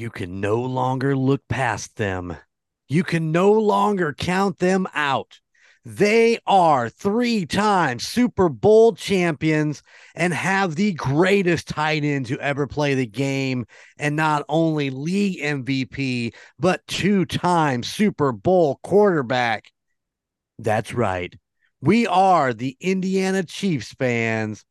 you can no longer look past them. You can no longer count them out. They are three time Super Bowl champions and have the greatest tight end to ever play the game. And not only league MVP, but two time Super Bowl quarterback. That's right. We are the Indiana Chiefs fans,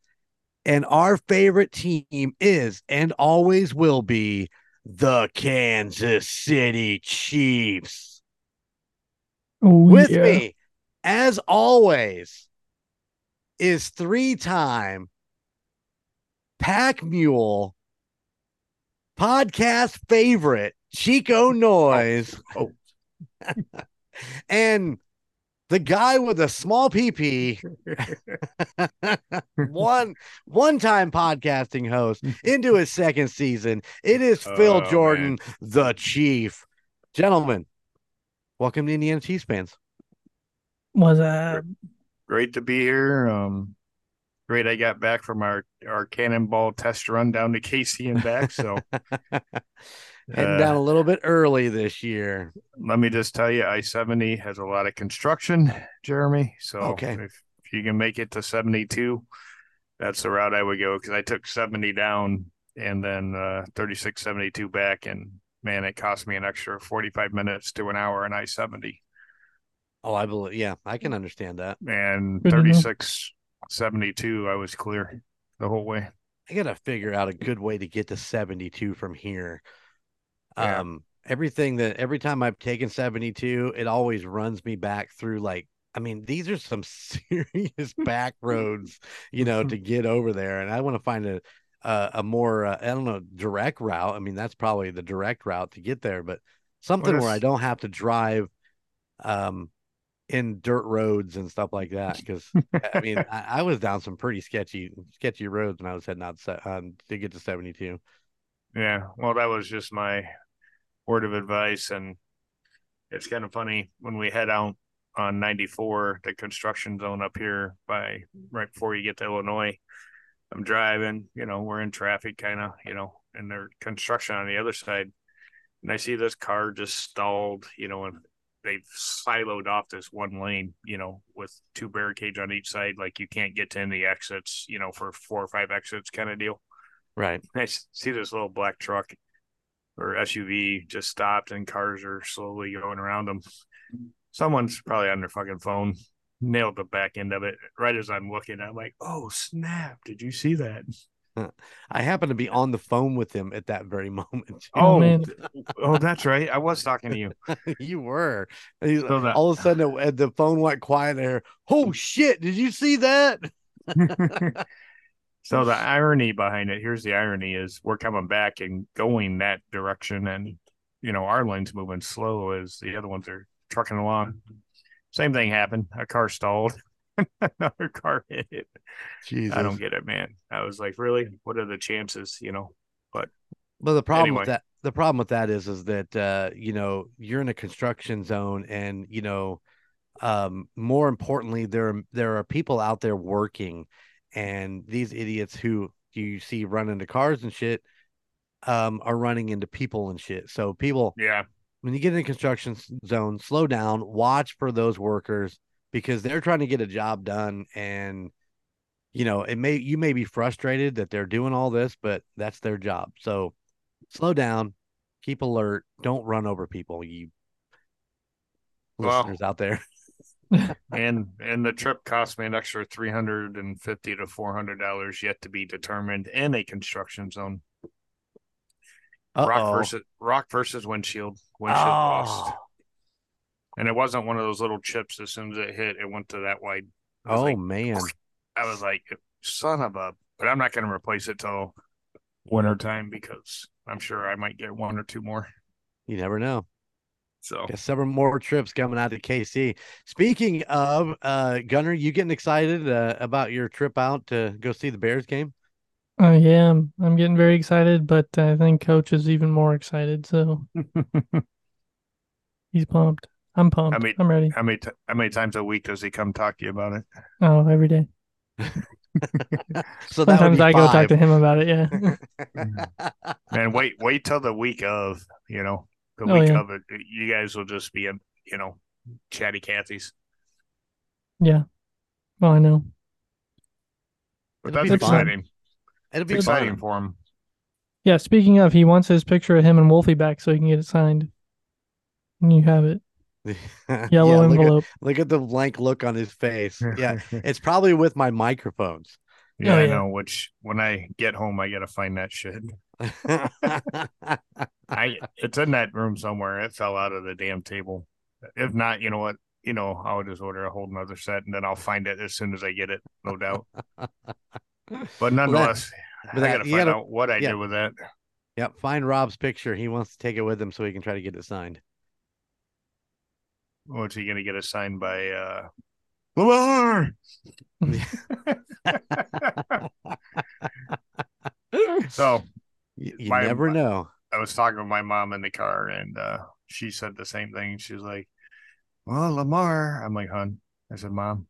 and our favorite team is and always will be the Kansas City Chiefs. Oh, With yeah. me, as always, is three time Pack Mule podcast favorite, Chico Noise. Oh. and the guy with a small PP, one one time podcasting host into his second season. It is Phil Oh, Jordan, the Chief. Gentlemen, welcome to Indiana Chiefs fans. Was uh Great to be here. Um, great I got back from our our cannonball test run down to KC and back. So Heading Uh, down a little bit early this year. let me just tell you, I seventy has a lot of construction, Jeremy. So Okay. if, if you can make it to seventy two, that's the route I would go because I took seventy down and then uh, thirty six seventy two back, and man, it cost me an extra forty five minutes to an hour in I seventy. Oh, I believe. Yeah, I can understand that. and Good to know. 36 72 i was clear the whole way I gotta figure out a good way to get to 72 from here. Yeah. Um, everything that every time I've taken 72, it always runs me back through like, I mean, these are some serious back roads, you know, to get over there. And I want to find a a, a more uh, I don't know direct route. I mean, that's probably the direct route to get there, but something where I don't have to drive um in dirt roads and stuff like that. Because I mean, I, I was down some pretty sketchy sketchy roads when I was heading out um, to get to 72. yeah well that was just my word of advice and it's kind of funny when we head out on 94 the construction zone up here by right before you get to illinois i'm driving you know we're in traffic kind of you know and there's construction on the other side and i see this car just stalled you know and they've siloed off this one lane, you know, with two barricades on each side, like you can't get to any exits, you know, for four or five exits kind of deal. Right. I see this little black truck or SUV just stopped and cars are slowly going around them. Someone's probably on their fucking phone, nailed the back end of it. Right as I'm looking, I'm like, oh, snap. Did you see that? I happened to be on the phone with him at that very moment. Oh, Oh, man. oh, that's right. I was talking to you. you were. He's- So that- all of a sudden, it, the phone went quiet there. Oh shit! Did you see that? So the irony behind it, here's the irony is we're coming back and going that direction and you know, our lane's moving slow as the other ones are trucking along. Same thing happened. A car stalled. Another car hit it. Jesus. I don't get it, man. I was like, really? What are the chances? You know, But but the problem with that, the problem with that is, is that uh, you know, you're in a construction zone, and you know, um, more importantly, there there are people out there working, and these idiots who you see run into cars and shit, um, are running into people and shit. So people, yeah, when you get in a construction zone, slow down, watch for those workers because they're trying to get a job done and you know, it may you may be frustrated that they're doing all this, but that's their job. So slow down, keep alert, don't run over people, you Well- listeners out there. And and the trip cost me an extra three hundred and fifty to four hundred dollars yet to be determined in a construction zone. Rock Uh-oh. versus rock versus windshield. Windshield lost. Oh, And it wasn't one of those little chips. As soon as it hit, it went to that wide. Oh like, man. I was like, son of a. But I'm not going to replace it till winter time because I'm sure I might get one or two more. You never know. So Got several more trips coming out to KC. Speaking of uh Gunner, you getting excited uh, about your trip out to go see the Bears game? uh, yeah, I'm, I'm getting very excited, but I think coach is even more excited, so he's pumped. I'm pumped. mean- I'm ready. how many t- how many times a week does he come talk to you about it? Oh, every day. so that Sometimes be I go talk to him about it. Yeah. Man, wait, wait till the week of, you know, the Oh, week yeah. of it. You guys will just be, in, you know, chatty Cathy's. yeah. Well, I know. But It'll that's be fun. exciting. It'll It's be exciting fun. for him. Yeah. Speaking of, he wants his picture of him and Wolfie back so he can get it signed. And you have it. Yellow yeah, look at, envelope. look at the blank look on his face. Yeah, it's probably with my microphones. yeah, Oh, I yeah. know. Which when I get home, I gotta find that shit. I it's in that room somewhere. It fell out of the damn table. If not, you know what? You know, I'll just order a whole nother set and then I'll find it as soon as I get it, no doubt. But nonetheless, but I that- gotta find gotta- out what I yeah. did with that. Yep, find Rob's picture. He wants to take it with him so he can try to get it signed. What's he gonna get it signed by uh Lamar? so You, you My- never know. I was talking with my mom in the car and uh she said the same thing. She was like, Well, Lamar. I'm like, hun. I said, Mom,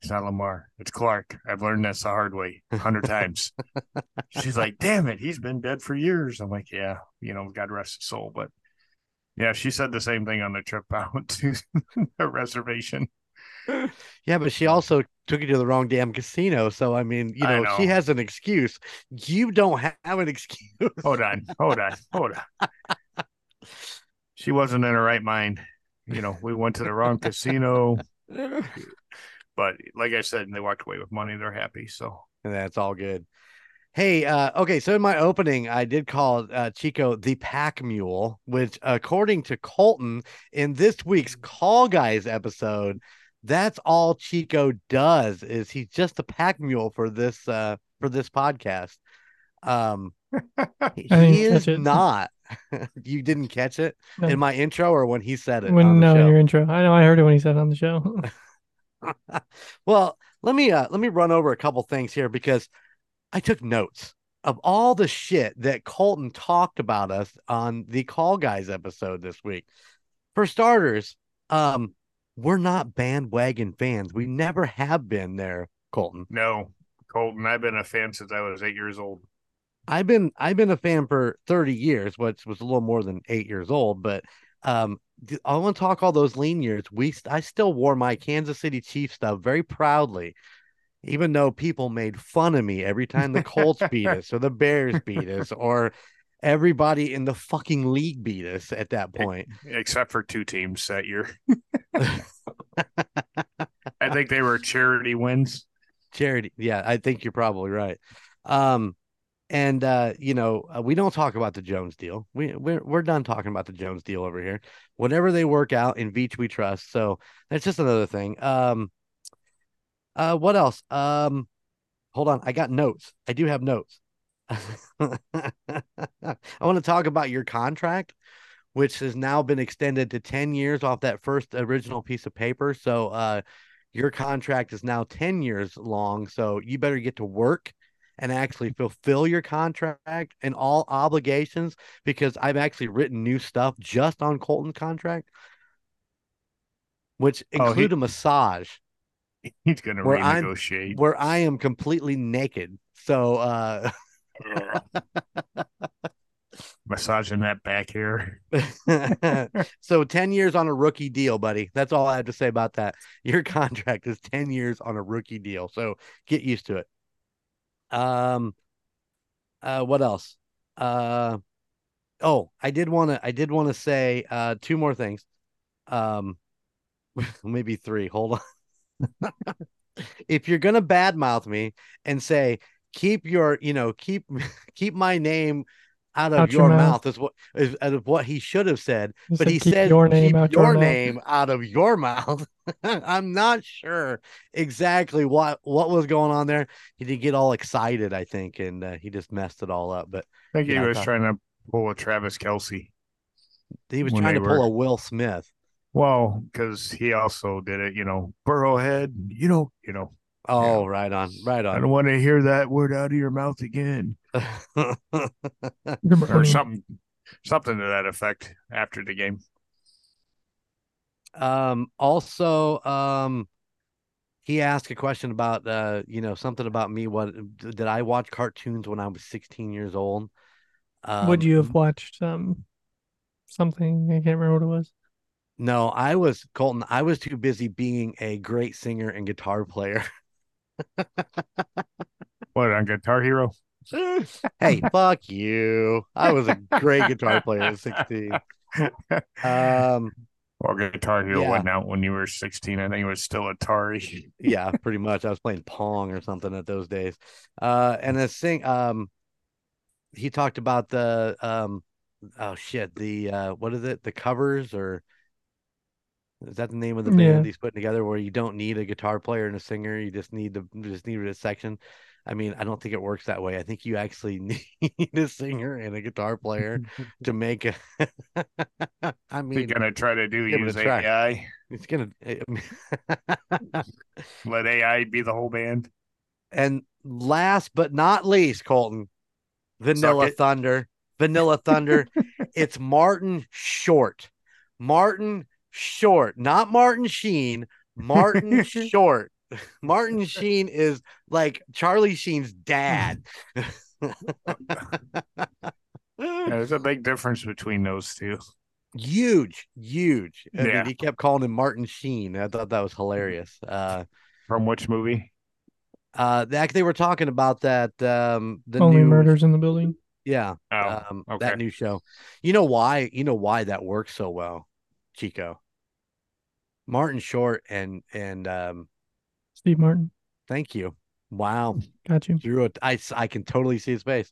it's not Lamar. It's Clark. I've learned this the hard way a hundred times. She's like, damn it, he's been dead for years. I'm like, Yeah, you know, God rest his soul. But yeah, she said the same thing on the trip out to the reservation. Yeah, but she also took you to the wrong damn casino. So I mean, you I know, she has an excuse. You don't have an excuse. Hold on, hold on, hold on. She wasn't in her right mind. You know, we went to the wrong casino. But like I said, they walked away with money. They're happy. So and That's all good. Hey, uh, okay, so in my opening, I did call uh, Chico the pack mule, which, according to Colton, in this week's Call Guys episode, that's all Chico does is he's just a pack mule for this uh for this podcast. Um, he is not. you didn't catch it No. in my intro or when he said it. When on the no, in show? your intro. I know I heard it when he said it on the show. well, let me uh let me run over a couple things here because I took notes of all the shit that Colton talked about us on the Call Guys episode this week. For starters, um, we're not bandwagon fans. We never have been there, Colton. no, Colton, I've been a fan since I was eight years old. I've been I've been a fan for 30 years, which was a little more than eight years old, but um I want to talk all those lean years. We I still wore my Kansas City Chiefs stuff very proudly, even though people made fun of me every time the Colts beat us or the Bears beat us or everybody in the fucking league beat us at that point. except for two teams that year. I think they were charity wins. Charity. Yeah, I think you're probably right. Um, and uh, you know, uh, we don't talk about the Jones deal. We we're we're done talking about the Jones deal over here. Whenever they work out, in Veach, we trust. So that's just another thing. Um, uh, what else? Um, hold on, I got notes. I do have notes. I want to talk about your contract, which has now been extended to 10 years off that first original piece of paper. So, uh, your contract is now 10 years long. So, you better get to work and actually fulfill your contract and all obligations because I've actually written new stuff just on Colton's contract, which Oh, he- include a massage He's going to Where I'm- renegotiate. where I am completely naked. So, uh, Massaging that back here. so 10 years on a rookie deal, buddy. That's all I have to say about that. Your contract is 10 years on a rookie deal. So get used to it. Um uh what else? Uh oh, I did want to I did want to say uh two more things. Um maybe three. Hold on. if you're gonna badmouth me and say keep your you know keep keep my name out of Out your your mouth. mouth. is what is out of what he should have said He but said, he "Keep said your name keep out your your name out of your mouth. I'm not sure exactly what what was going on there. He did get all excited, I think, and uh, he just messed it all up. But I think Yeah, he was thought- trying to pull a Travis Kelce. he was trying they to pull a Will Smith. Well, because he also did it, you know, Burrowhead. You know, you know. Oh, right on, right on. I don't want to hear that word out of your mouth again, or something, something to that effect after the game. um, also, um, he asked a question about uh you know something about me what did i watch cartoons when i was 16 years old um, Would you have watched um something? I can't remember what it was. no i was colton i was too busy being a great singer and guitar player What on Guitar Hero? hey fuck you i was a great guitar player at 16 um Well, Guitar Hero Yeah. went out when you were 16. I think it was still Atari. yeah pretty much i was playing pong or something at those days uh and the sing um he talked about the um oh shit the uh what is it the covers or is that the name of the band Yeah. he's putting together where you don't need a guitar player and a singer you just need the just need a section i mean i don't think it works that way i think you actually need a singer and a guitar player to make a i mean gonna try to do use. AI. it's gonna eh, Let AI be the whole band. And last but not least, Colton, Vanilla. Thunder. Vanilla Thunder. it's Martin Short. Martin Short, not Martin Sheen. Martin Short. Martin Sheen is like Charlie Sheen's dad. Yeah, there's a big difference between those two. huge, huge. I Yeah. mean, he kept calling him Martin Sheen. I thought that was hilarious. Uh, From which movie? uh, that they were talking about that. Um, the Only new murders in the building. Yeah. Oh, um, okay. that new show. You know why? You know why that works so well, Chico. Martin Short and and um, Steve Martin. thank you. Wow, Got you. drew it. I s- I can totally see his face.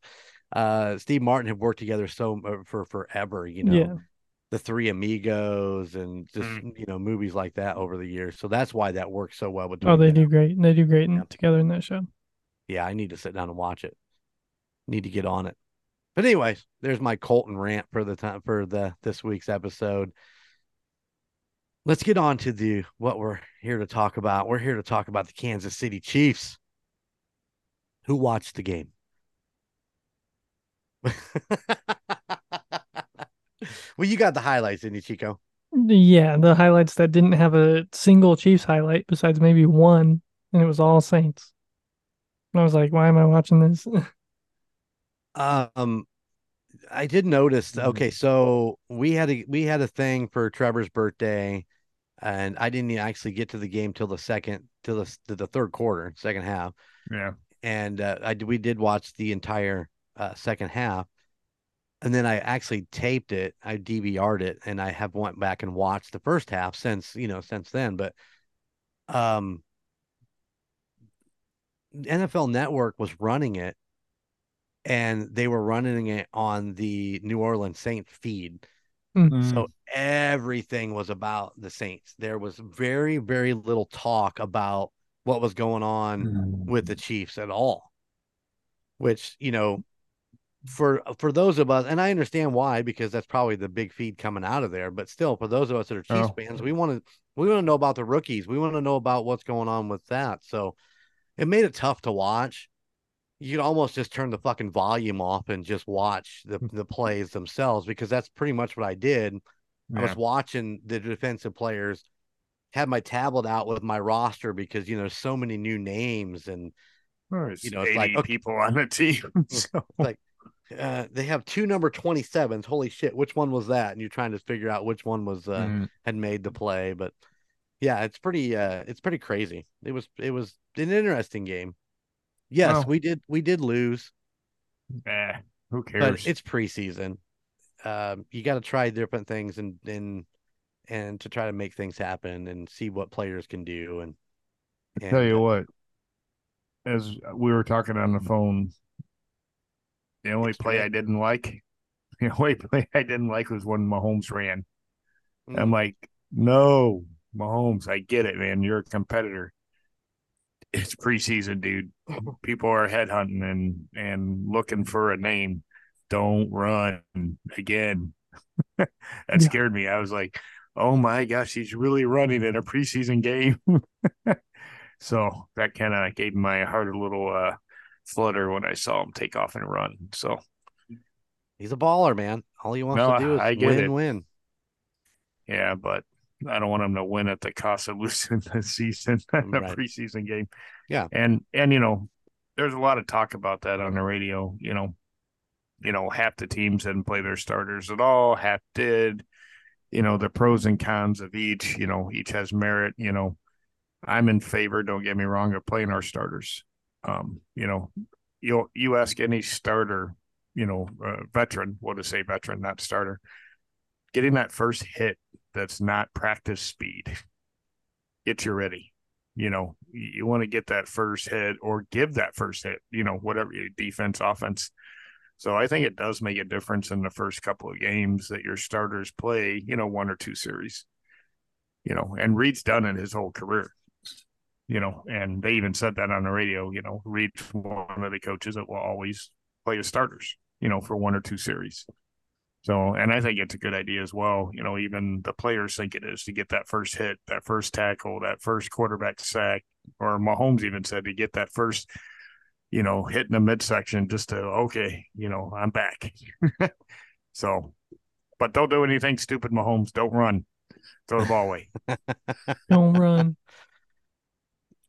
Uh, Steve Martin have worked together so uh, for forever. You know, Yeah. the Three Amigos and just Mm. you know movies like that over the years. So that's why that works so well with. Oh, they them. do great. They do great Yeah. together in that show. Yeah, I need to sit down and watch it. Need to get on it. But anyways, there's my Colton rant for the time for the this week's episode. Let's get on to the what we're here to talk about. We're here to talk about the Kansas City Chiefs. Who watched the game? well, you got the highlights, didn't you, Chico? Yeah, the highlights that didn't have a single Chiefs highlight besides maybe one, and it was all Saints. And I was like, why am I watching this? Um, I did notice. Okay, so we had a we had a thing for Trevor's birthday, and I didn't actually get to the game till the second, till the to the third quarter, second half, Yeah. and uh, I we did watch the entire uh, second half, and then I actually taped it. I DVR'd it, and I have went back and watched the first half since you know since then. But um, NFL Network was running it, and they were running it on the New Orleans Saints feed. Mm. So mm. everything was about the Saints. There was very, very little talk about what was going on with the mm. Chiefs at all. Which, you know, for uh, for those of us, and I understand why, because that's probably the big feed coming out of there. But still, for those of us that are Chiefs Oh. fans, we want to we want to know about the rookies. We want to know about what's going on with that. So it made it tough to watch. You could almost just turn the fucking volume off and just watch the, the plays themselves because that's pretty much what I did. I was watching the defensive players, had my tablet out with my roster because you know so many new names and Oh, you know, it's like, okay. people on the team. so, uh, they have two number 27s. Holy shit, which one was that? And you're trying to figure out which one was uh, mm, had made the play, but yeah, it's pretty uh it's pretty crazy. It was it was an interesting game. Yes, Well- we did we did lose, eh, who cares? but it's preseason. Um, you got to try different things and and and to try to make things happen and see what players can do. And, and Tell you uh, what, as we were talking on the phone, the only play Yesterday. I didn't like, the only play I didn't like was when Mahomes ran. mm, I'm like, no, Mahomes, I get it, man. You're a competitor. It's preseason, dude. People are headhunting and and looking for a name. Don't run again. that Yeah. scared me. I was like, oh my gosh, he's really running in a preseason game. so that kind of gave my heart a little uh, flutter when I saw him take off and run. So he's a baller, man. All he wants No, to do is I get win, it. win. yeah, but I don't want them to win at the cost of losing the season in a Right. preseason game. Yeah. And and you know, there's a lot of talk about that on the radio. You know, you know, half the teams didn't play their starters at all, half did. You know, the pros and cons of each, you know, each has merit, you know. I'm in favor, don't get me wrong, of playing our starters. Um, you know, you you ask any starter, you know, uh, veteran, what to say veteran, not starter, getting that first hit that's not practice speed, get you ready. You know, you, want to get that first hit or give that first hit, you know, whatever your defense, offense. So I think it does make a difference in the first couple of games that your starters play, you know, one or two series. You know, and Reid's done it his whole career. You know, and they even said that on the radio, you know, Reid's one of the coaches that will always play his starters, you know, for one or two series. So, and I think it's a good idea as well. You know, even the players think it is to get that first hit, that first tackle, that first quarterback sack, or Mahomes even said to get that first, you know, hit in the midsection just to, okay, you know, I'm back. so, but don't do anything stupid, Mahomes. Don't run. Throw the ball away. Don't run.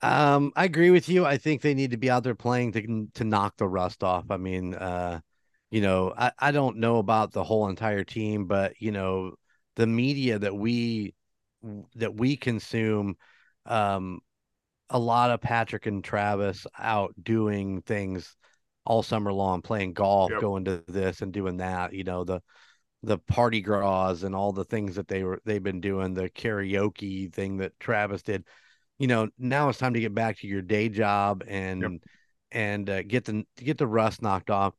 Um, I agree with you. I think they need to be out there playing to to knock the rust off. I mean, uh, you know, I, I don't know about the whole entire team, but you know, the media that we that we consume, um, a lot of Patrick and Travis out doing things all summer long, playing golf, Yep. going to this and doing that. You know, the the party gras and all the things that they were they've been doing, the karaoke thing that Travis did you know now it's time to get back to your day job and and uh, get the get the rust knocked off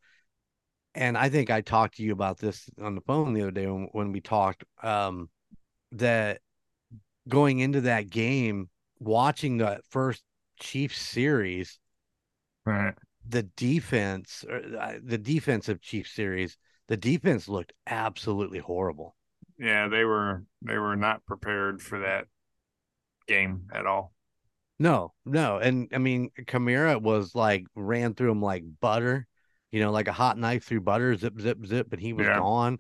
and i think i talked to you about this on the phone the other day when, when we talked um that going into that game watching the first chiefs series Right. the defense or uh, the defensive chiefs series the defense looked absolutely horrible Yeah, they were they were not prepared for that game at all. No, no. And I mean, Kamara was like ran through him like butter, you know, like a hot knife through butter, zip, zip, zip, and he was Yeah. gone.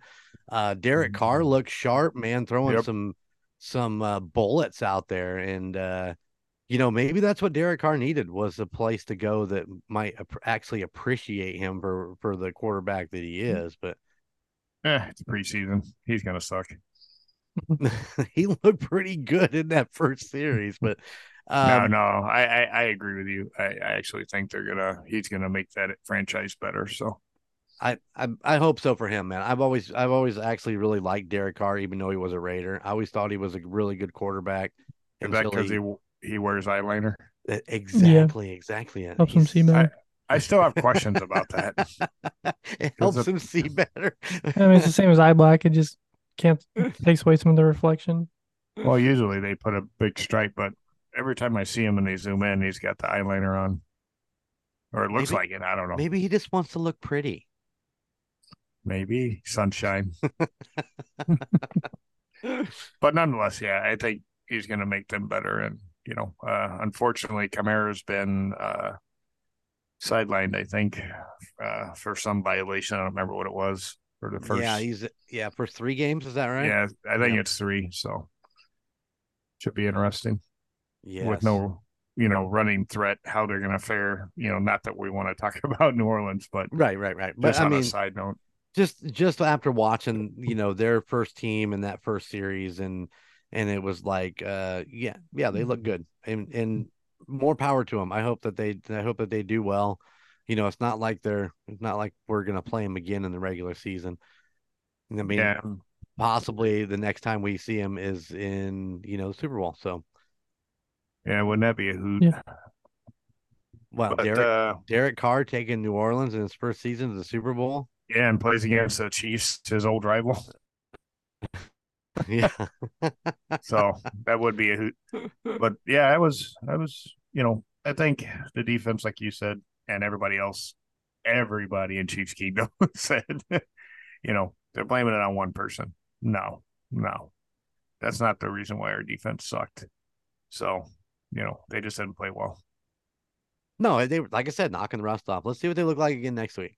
Uh, Derek Carr looked sharp, man, throwing Yep. some some uh, bullets out there, and uh, you know, maybe that's what Derek Carr needed was a place to go that might ap- actually appreciate him for for the quarterback that he Mm-hmm. is. But Eh, it's preseason. He's gonna suck. he looked pretty good in that first series, but. No, Um, no, I, I I agree with you. I, I actually think they're gonna he's gonna make that franchise better. So I, I I hope so for him, man. I've always I've always actually really liked Derek Carr, even though he was a Raider. I always thought he was a really good quarterback. is that because he he wears eyeliner? exactly exactly it. Helps him see better. I still have questions about that. it helps a- him see better. I mean, it's the same as eye black. It just can't takes away some of the reflection. Well, usually they put a big stripe, but every time I see him and they zoom in, he's got the eyeliner on, or it looks Maybe- like it. I don't know. Maybe he just wants to look pretty. Maybe sunshine, but nonetheless, yeah, I think he's going to make them better. And you know, uh, unfortunately, Kamara's been uh, sidelined. I think uh, for some violation. I don't remember what it was for the first. Yeah, he's yeah for three games. Is that right? yeah, I think Yeah. it's three. So should be interesting. Yes. with no you know running threat how they're going to fare you know not that we want to talk about new orleans but Right, right, right. But just I on mean, a side note. just just after watching you know their first team in that first series and and it was like uh yeah yeah they look good. And and more power to them i hope that they i hope that they do well. You know it's not like they're it's not like we're gonna play them again in the regular season. I mean yeah. possibly the next time we see them is in you know the super bowl so yeah wouldn't that be a hoot? Yeah. well but derek uh derek carr taking new orleans in his first season to the super bowl? Yeah and plays against the chiefs his old rival. Yeah. So that would be a hoot. But yeah i was i was you know i think the defense like you said and everybody else everybody in chiefs kingdom said you know they're blaming it on one person. No no. That's not the reason why our defense sucked. So you know they just didn't play well No, they were like I said, knocking the rust off. Let's see what they look like again next week.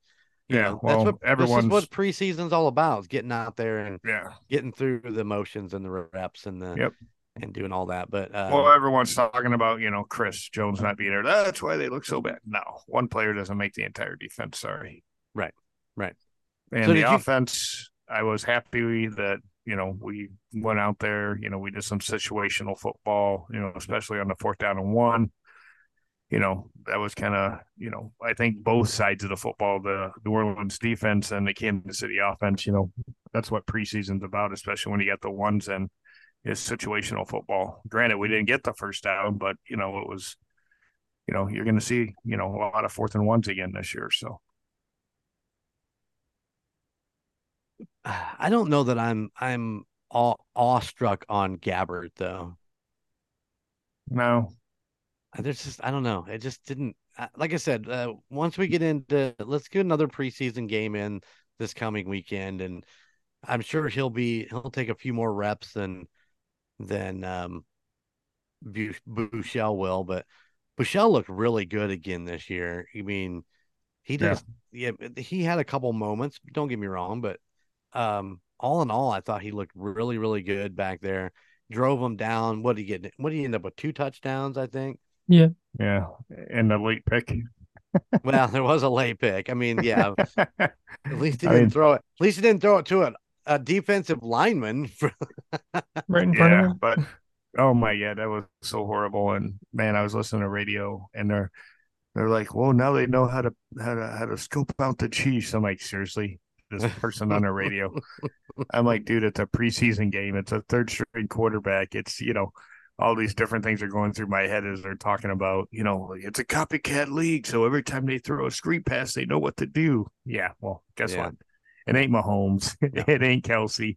You Yeah, know, well, that's what this everyone's- is what preseason's all about: is getting out there and Yeah. getting through the motions and the reps and the Yep. and doing all that. But uh, Well, everyone's talking about, you know, Chris Jones not being there. That's why they look so bad. No, one player doesn't make the entire defense. Sorry. Right, right. And So the did you- offense, I was happy that, you know, we went out there, you know, we did some situational football, you know, especially on the fourth down and one. You know, that was kind of, you know, I think both sides of the football, the New Orleans defense and the Kansas City offense, you know, that's what preseason's about, especially when you get the ones and is situational football. Granted, we didn't get the first down, but you know, it was, you know, you're going to see, you know, a lot of fourth and ones again this year. So I don't know that I'm I'm aw- awestruck on Gabbert though. no, There's just I don't know. It just didn't. Like I said, uh, once we get into let's get another preseason game in this coming weekend, and I'm sure he'll be he'll take a few more reps than than um Buechele will. But Buechele looked really good again this year. I mean, he Yeah. just yeah, but he had a couple moments. Don't get me wrong, but um, all in all, I thought he looked really really good back there. Drove him down. What did he get? What did he end up with? Two touchdowns, I think. yeah, Yeah. and the late pick. Well, there was a late pick. I mean, yeah, at least he I didn't mean- throw it. At least he didn't throw it to a, a defensive lineman. For, right in front yeah, of him. but oh my god, that was so horrible. And man, I was listening to radio, and they're they're like, well, now they know how to how to how to scope out the Chiefs. I'm like, seriously, this person on the radio. I'm like, dude, it's a preseason game. It's a third string quarterback. It's you know. All these different things are going through my head as they're talking about, you know, it's a copycat league. So every time they throw a screen pass, they know what to do. Yeah. Well, guess Yeah. what? It ain't Mahomes. it ain't Kelce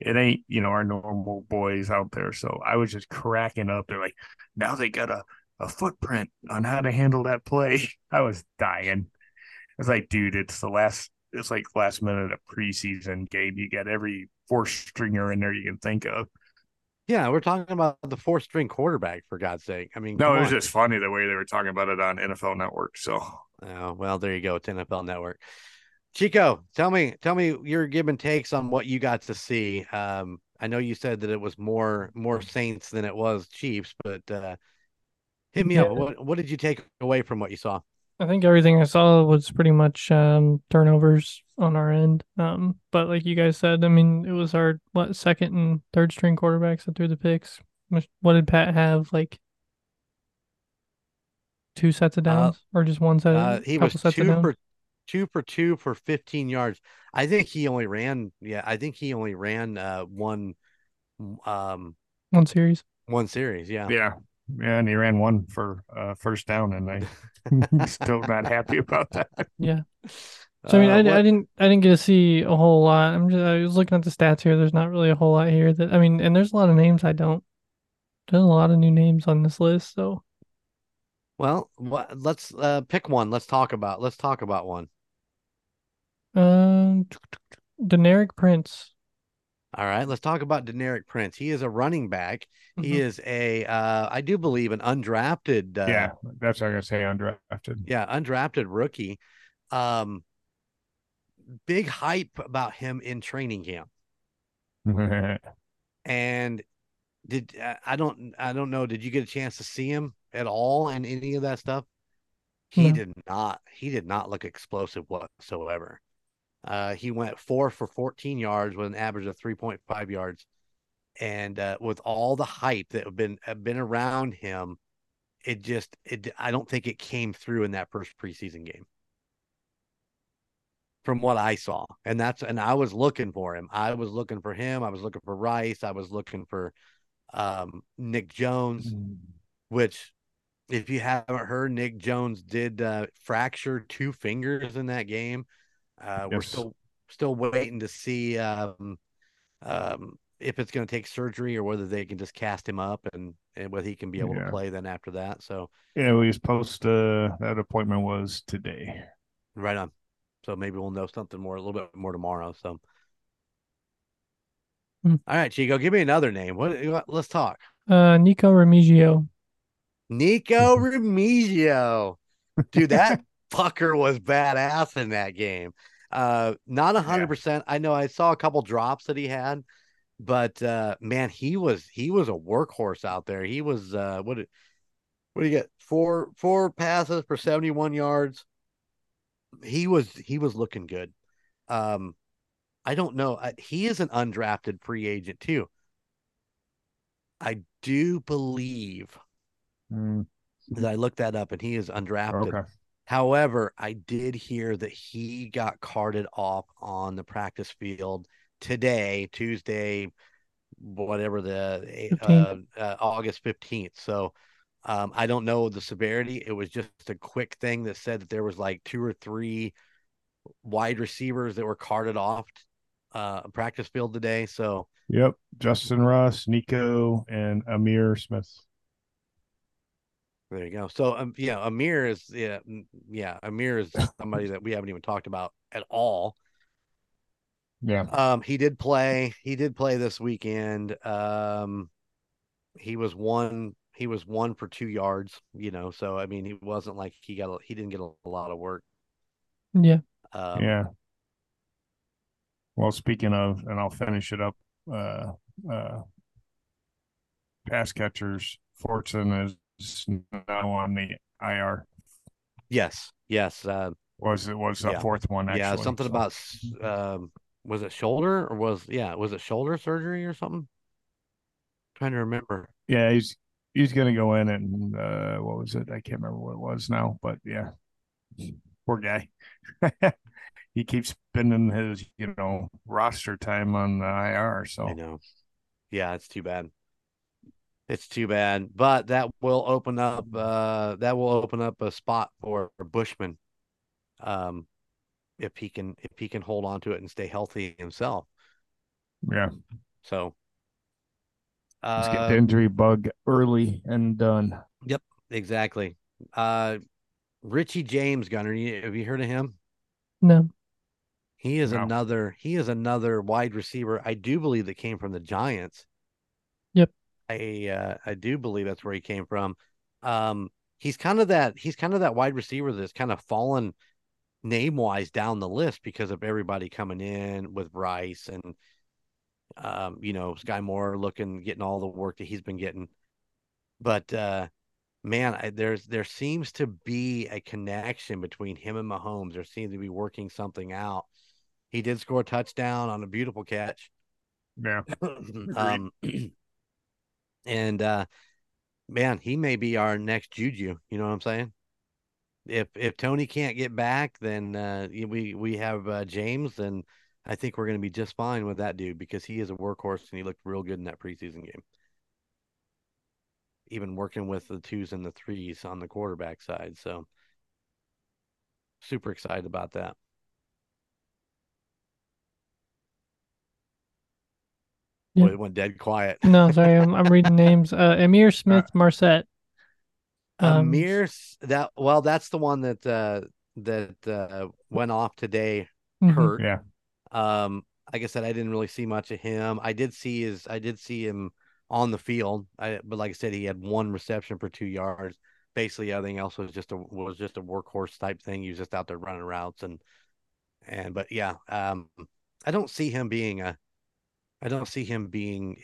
it ain't you know our normal boys out there so i was just cracking up they're like now they got a, a footprint on how to handle that play i was dying I was like dude it's the last it's like last minute of preseason game you got every four stringer in there you can think of yeah, we're talking about the four string quarterback for God's sake. I mean, no it was on. just funny the way they were talking about it on nfl network so Oh, well, there you go. It's NFL Network. Chico, tell me, tell me your give and takes on what you got to see. Um, I know you said that it was more more Saints than it was Chiefs, but uh, hit me Yeah. up. What what did you take away from what you saw? I think everything I saw was pretty much um, turnovers on our end. Um, but like you guys said, I mean, it was our what second and third string quarterbacks that threw the picks. What did Pat have? Like two sets of Uh, downs, or just one set? Uh, he couple was sets of two downs? for two for two for 15 yards. I think he only ran. Yeah, I think he only ran uh, one um one series. one series. Yeah. yeah yeah and he ran one for uh first down and I'm still not happy about that Yeah. So I mean, Uh, I, I didn't I didn't get to see a whole lot. I'm just I was looking at the stats here. There's not really a whole lot here. That I mean, and there's a lot of names I don't. There's a lot of new names on this list. So Well, what, let's uh, pick one. Let's talk about. Let's talk about one. um, Deneric Prince. All right, let's talk about Deneric Prince. He is a running back. He Mhm. is a, uh, I do believe, an undrafted. Uh, yeah that's what i'm gonna say undrafted yeah, undrafted rookie. Um, big hype about him in training camp. And did uh, I don't I don't know. Did you get a chance to see him at all in any of that stuff? He did not. He did not look explosive whatsoever. Uh, he went four for 14 yards with an average of 3.5 yards, and uh, with all the hype that have been have been around him, it just it. I don't think it came through in that first preseason game. From what I saw, and that's and I was looking for him. I was looking for him. I was looking for Rice. I was looking for um, Nick Jones which if you haven't heard nick jones did uh, fracture two fingers in that game uh, we're still still waiting to see um, um, if it's going to take surgery or whether they can just cast him up and, and whether he can be able Yeah. to play then after that so Yeah, we was supposed to. That appointment was today. right on so maybe we'll know something more a little bit more tomorrow so Hmm. all right chico give me another name what what- let's talk Uh, Nikko Remigio. Nico Remigio. Dude, that fucker was badass in that game. Uh, not a hundred percent. I know I saw a couple drops that he had, but uh, man, he was he was a workhorse out there. He was uh, what? What do you get? Four four passes for seventy one yards. He was he was looking good. Um, I don't know. He is an undrafted free agent too. I do believe Mm, that I looked that up, and he is undrafted. okay. However, I did hear that he got carted off on the practice field today, Tuesday, whatever the uh, uh, August 15th. So um, I don't know the severity. It was just a quick thing that said that there was like two or three wide receivers that were carted off uh, practice field today. So Yep. Justin Ross, Nico, and Amir Smith. There you go. So um, yeah, Amir is yeah yeah Amir is somebody that we haven't even talked about at all. Yeah. Um, he did play. He did play this weekend. Um, he was one. He was one for two yards. You know, so I mean, he wasn't like he got. A, he didn't get a, a lot of work. Yeah. Um, yeah. Well, speaking of, and I'll finish it up. Uh, uh, pass catchers. Fortune is now on the IR. Yes. Yes. Uh, Was it was the Yeah. fourth one? Actually, yeah. Something so- about. Um, was it shoulder or was yeah? Was it shoulder surgery or something? trying to remember. Yeah, he's he's gonna go in and uh, what was it? I can't remember what it was now, but yeah, poor guy. he keeps spending his you know roster time on the IR. So I know. Yeah, it's too bad. It's too bad, but that will open up. Uh, that will open up a spot for Bushman, um, if he can if he can hold on to it and stay healthy himself. yeah, So, let's get uh, the injury bug early and done. Yep, exactly. Uh, Richie James Gunner, have you heard of him? No. He is No. another. He is another wide receiver. I do believe that came from the Giants. I uh, I do believe that's where he came from. Um, he's kind of that. He's kind of that wide receiver that's kind of fallen name wise down the list because of everybody coming in with Bryce and um, you know, Skyy Moore looking getting all the work that he's been getting. But uh man, I, there's there seems to be a connection between him and Mahomes. There seems to be working something out. He did score a touchdown on a beautiful catch. Yeah, um, and uh, man, he may be our next Juju. You know what I'm saying? If if Toney can't get back, then uh, we we have uh, James, and I think we're going to be just fine with that dude because he is a workhorse and he looked real good in that preseason game. Even working with the twos and the threes on the quarterback side, so super excited about that. Yeah. Boy, it went dead quiet. No, sorry, I'm I'm reading names. Uh, Amir Smith Marset. Um, Amir, that well, that's the one that uh that uh went off today mhm. hurt. yeah, Um, like I said, I didn't really see much of him. I did see his, I did see him on the field. I, but like I said, he had one reception for two yards. Basically, everything else was just a was just a workhorse type thing. He was just out there running routes and and but yeah, um, I don't see him being a, I don't see him being.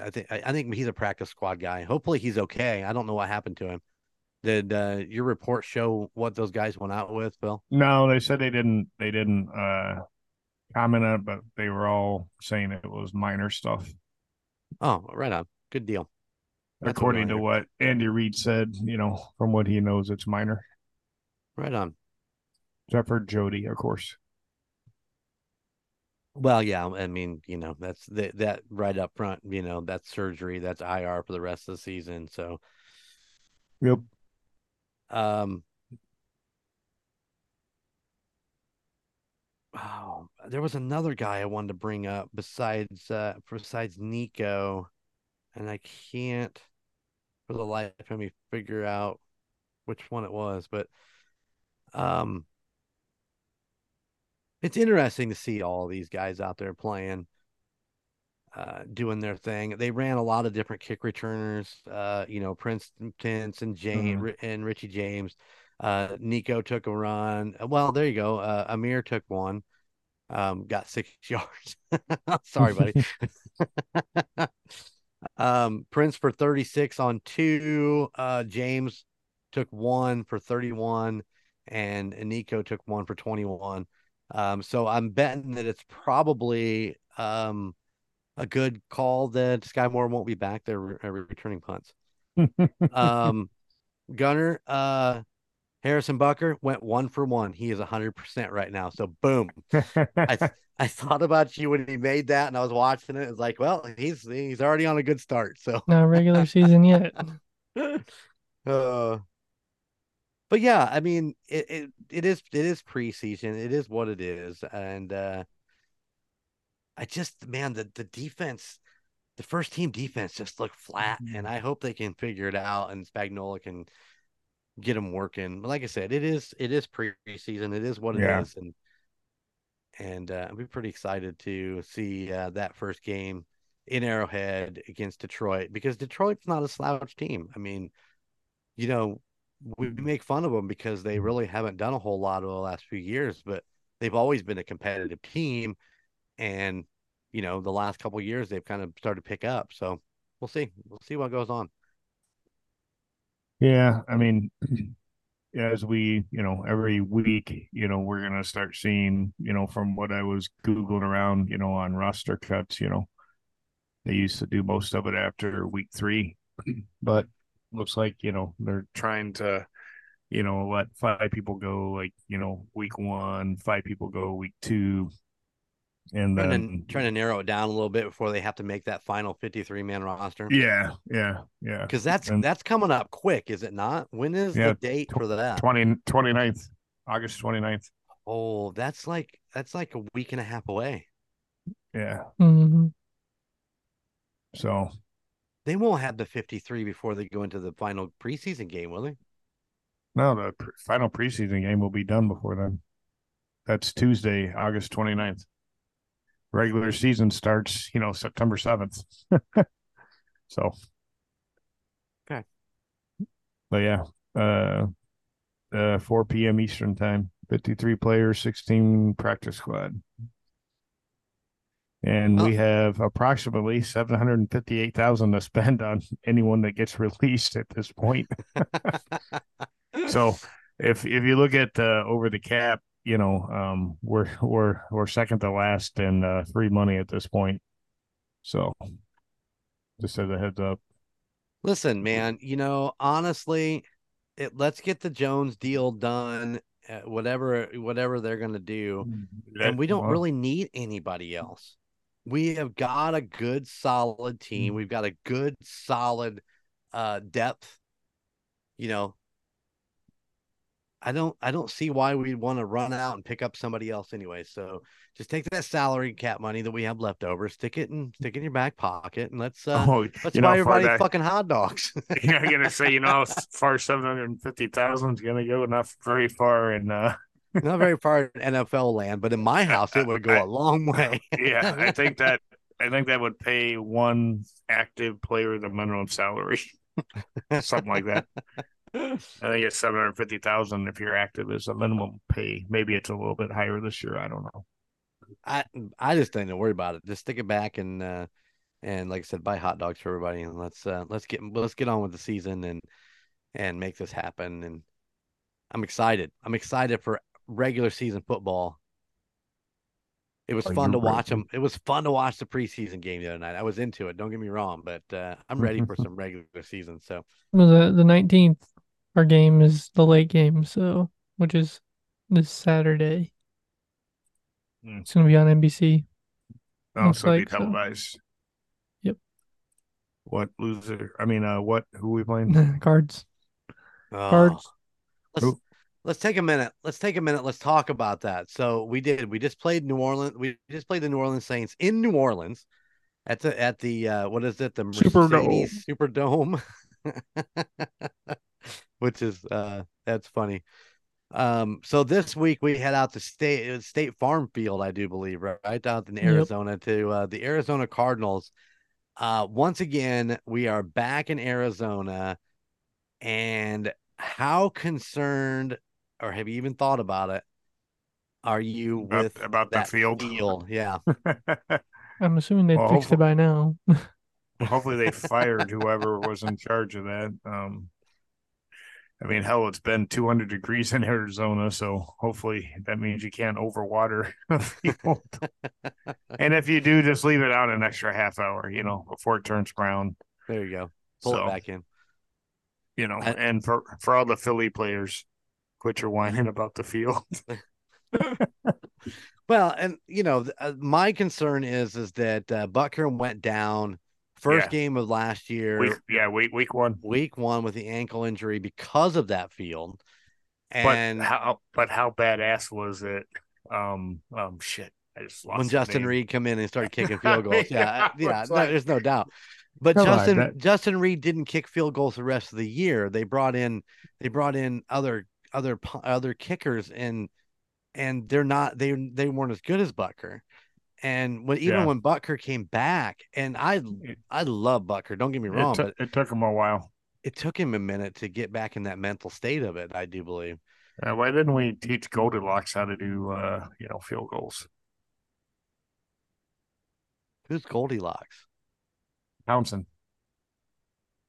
I think I, think he's a practice squad guy. Hopefully, he's okay. I don't know what happened to him. Did uh, your report show what those guys went out with, Bill? no, they said they didn't. They didn't uh, comment on it, but they were all saying it was minor stuff. Oh, right on. Good deal. That's According to what Andy Reid said, you know, from what he knows, it's minor. Right on. Except for Jody, of course. Well, yeah, I mean, you know, that's that that right up front, you know, that's surgery, that's IR for the rest of the season. So, Yep. um, oh, there was another guy I wanted to bring up besides uh besides Nico, and I can't for the life of me figure out which one it was, but um, it's interesting to see all these guys out there playing. uh, doing their thing. They ran a lot of different kick returners. Uh, you know, Princeton and James Mhm. and Richie James. Uh, Nico took a run. Well, there you go. Uh, Amir took one. Um, got six yards. Sorry, buddy. um, Prince for 36 on two. Uh, James took one for 31, and Nico took one for 21. Um, so I'm betting that it's probably um a good call that Skyy Moore won't be back there re- uh, returning punts. Um, Gunner, uh, Harrison Butker went one for one. He is 100% right now. So, boom. I, th- I thought about you when he made that and I was watching it. It's like, well, he's he's already on a good start. So, Not regular season yet. uh, but yeah, I mean, it, it it is it is preseason. It is what it is, and uh, I just man, the the defense, the first team defense just looked flat, and I hope they can figure it out, and Spagnuolo can get them working. But like I said, it is it is preseason. It is what it is, Yeah. and and uh, I'm pretty excited to see uh, that first game in Arrowhead against Detroit because Detroit's not a slouch team. I mean, you know, we make fun of them because they mm-hmm. really haven't done a whole lot over the last few years, but they've always been a competitive team. And, you know, the last couple of years they've kind of started to pick up. So we'll see. We'll see what goes on. Yeah, I mean, as we, you know, every week, you know, we're gonna start seeing, you know, from what I was googling around, you know, on roster cuts, you know, they used to do most of it after week three, but looks like you know they're trying to, you know, let five people go, like you know, week one, five people go week two, and Trying then to, trying to narrow it down a little bit before they have to make that final 53 man roster. yeah, yeah, yeah, Because that's And- that's coming up quick, is it not? When is Yeah, the date for that? 20, 29th, August 29th. Oh, that's like that's like a week and a half away. Yeah, hmm so They won't have the 53 before they go into the final preseason game, will they? No, the pr- final preseason game will be done before then. That's Tuesday, August 29th. Regular season starts, you know, September 7th. so, Okay. But yeah, uh, uh, 4 p.m. Eastern time, 53 players, 16 practice squad. And we Oh. have approximately 758,000 to spend on anyone that gets released at this point. So if if you look at uh, over the cap, you know, um, we're we're we're second to last in uh, free money at this point. So just as a heads up. Listen, man, you know, honestly, it, let's get the Jones deal done, whatever whatever they're going to do. and we don't really need anybody else. We have got a good solid team. Mm. We've got a good solid uh depth. You know, I don't I don't see why we'd want to run out and pick up somebody else anyway. So just take that salary cap money that we have left over, stick it and stick it in your back pocket, and let's uh Oh, let's buy everybody that- fucking hot dogs. yeah, I'm gonna say, you know, far seven hundred and fifty thousand is gonna go, not very far, and uh, Not very far in NFL land, but in my house it would go a long way. yeah, I think that I think that would pay one active player the minimum salary, something like that. I think it's seven hundred fifty thousand if you're active is a minimum pay. Maybe it's a little bit higher this year. I don't know. I I just don't worry about it. Just stick it back and uh and like I said, buy hot dogs for everybody and let's uh let's get let's get on with the season and and make this happen. And I'm excited. I'm excited for regular season football. It was Oh, fun to you're watch them. It was fun to watch the preseason game the other night. I was into it. Don't get me wrong, but uh, I'm ready for some regular season. So Well, the the nineteenth, our game is the late game, so which is this Saturday. Hmm. It's gonna be on NBC. Oh, Looks so it'd like be so. televised. Yep. What loser? I mean, uh, what? Who we playing? Cards. oh, Cards. let's Who? Let's take a minute. Let's take a minute. Let's talk about that. So we did. We just played New Orleans. We just played the New Orleans Saints in New Orleans at the at the uh, what is it? The Superdome. Mercedes Superdome, which is uh that's funny. Um, so this week we head out to state uh, State Farm Field, I do believe, right, right out in Yep. Arizona to uh, the Arizona Cardinals. Uh, once again, we are back in Arizona, and how concerned, or have you even thought about it? Are you About- with about the that field? Yeah, I'm assuming they Well, fixed it by now. Hopefully they fired whoever was in charge of that. Um, I mean, hell, it's been 200 degrees in Arizona, so hopefully that means you can't overwater the field. and if you do, just leave it out an extra half hour, you know, before it turns brown. there you go. Pull so, it back in. you know, I- and for for all the Philly players, quit your whining about the field. Well, and you know, th- uh, my concern is is that uh, Butker went down first Yeah. game of last year, Week, yeah, week week one. week one with the ankle injury because of that field. But And how but how badass was it? Um, um, shit. I just lost when Justin name. Reed come in and started kicking field goals, yeah, Yeah, yeah, no, like- there's no doubt. But Come on, Justin that- Justin Reid didn't kick field goals the rest of the year. They brought in they brought in other other other kickers and and they're not they they weren't as good as Butker. And when even Yeah. when Butker came back, and I I love Butker, don't get me wrong, It, took but it took him a while. it took him a minute to get back in that mental state of it. I do believe. Uh, why didn't we teach Goldilocks how to do uh, you know, field goals? Who's Goldilocks? Townsend.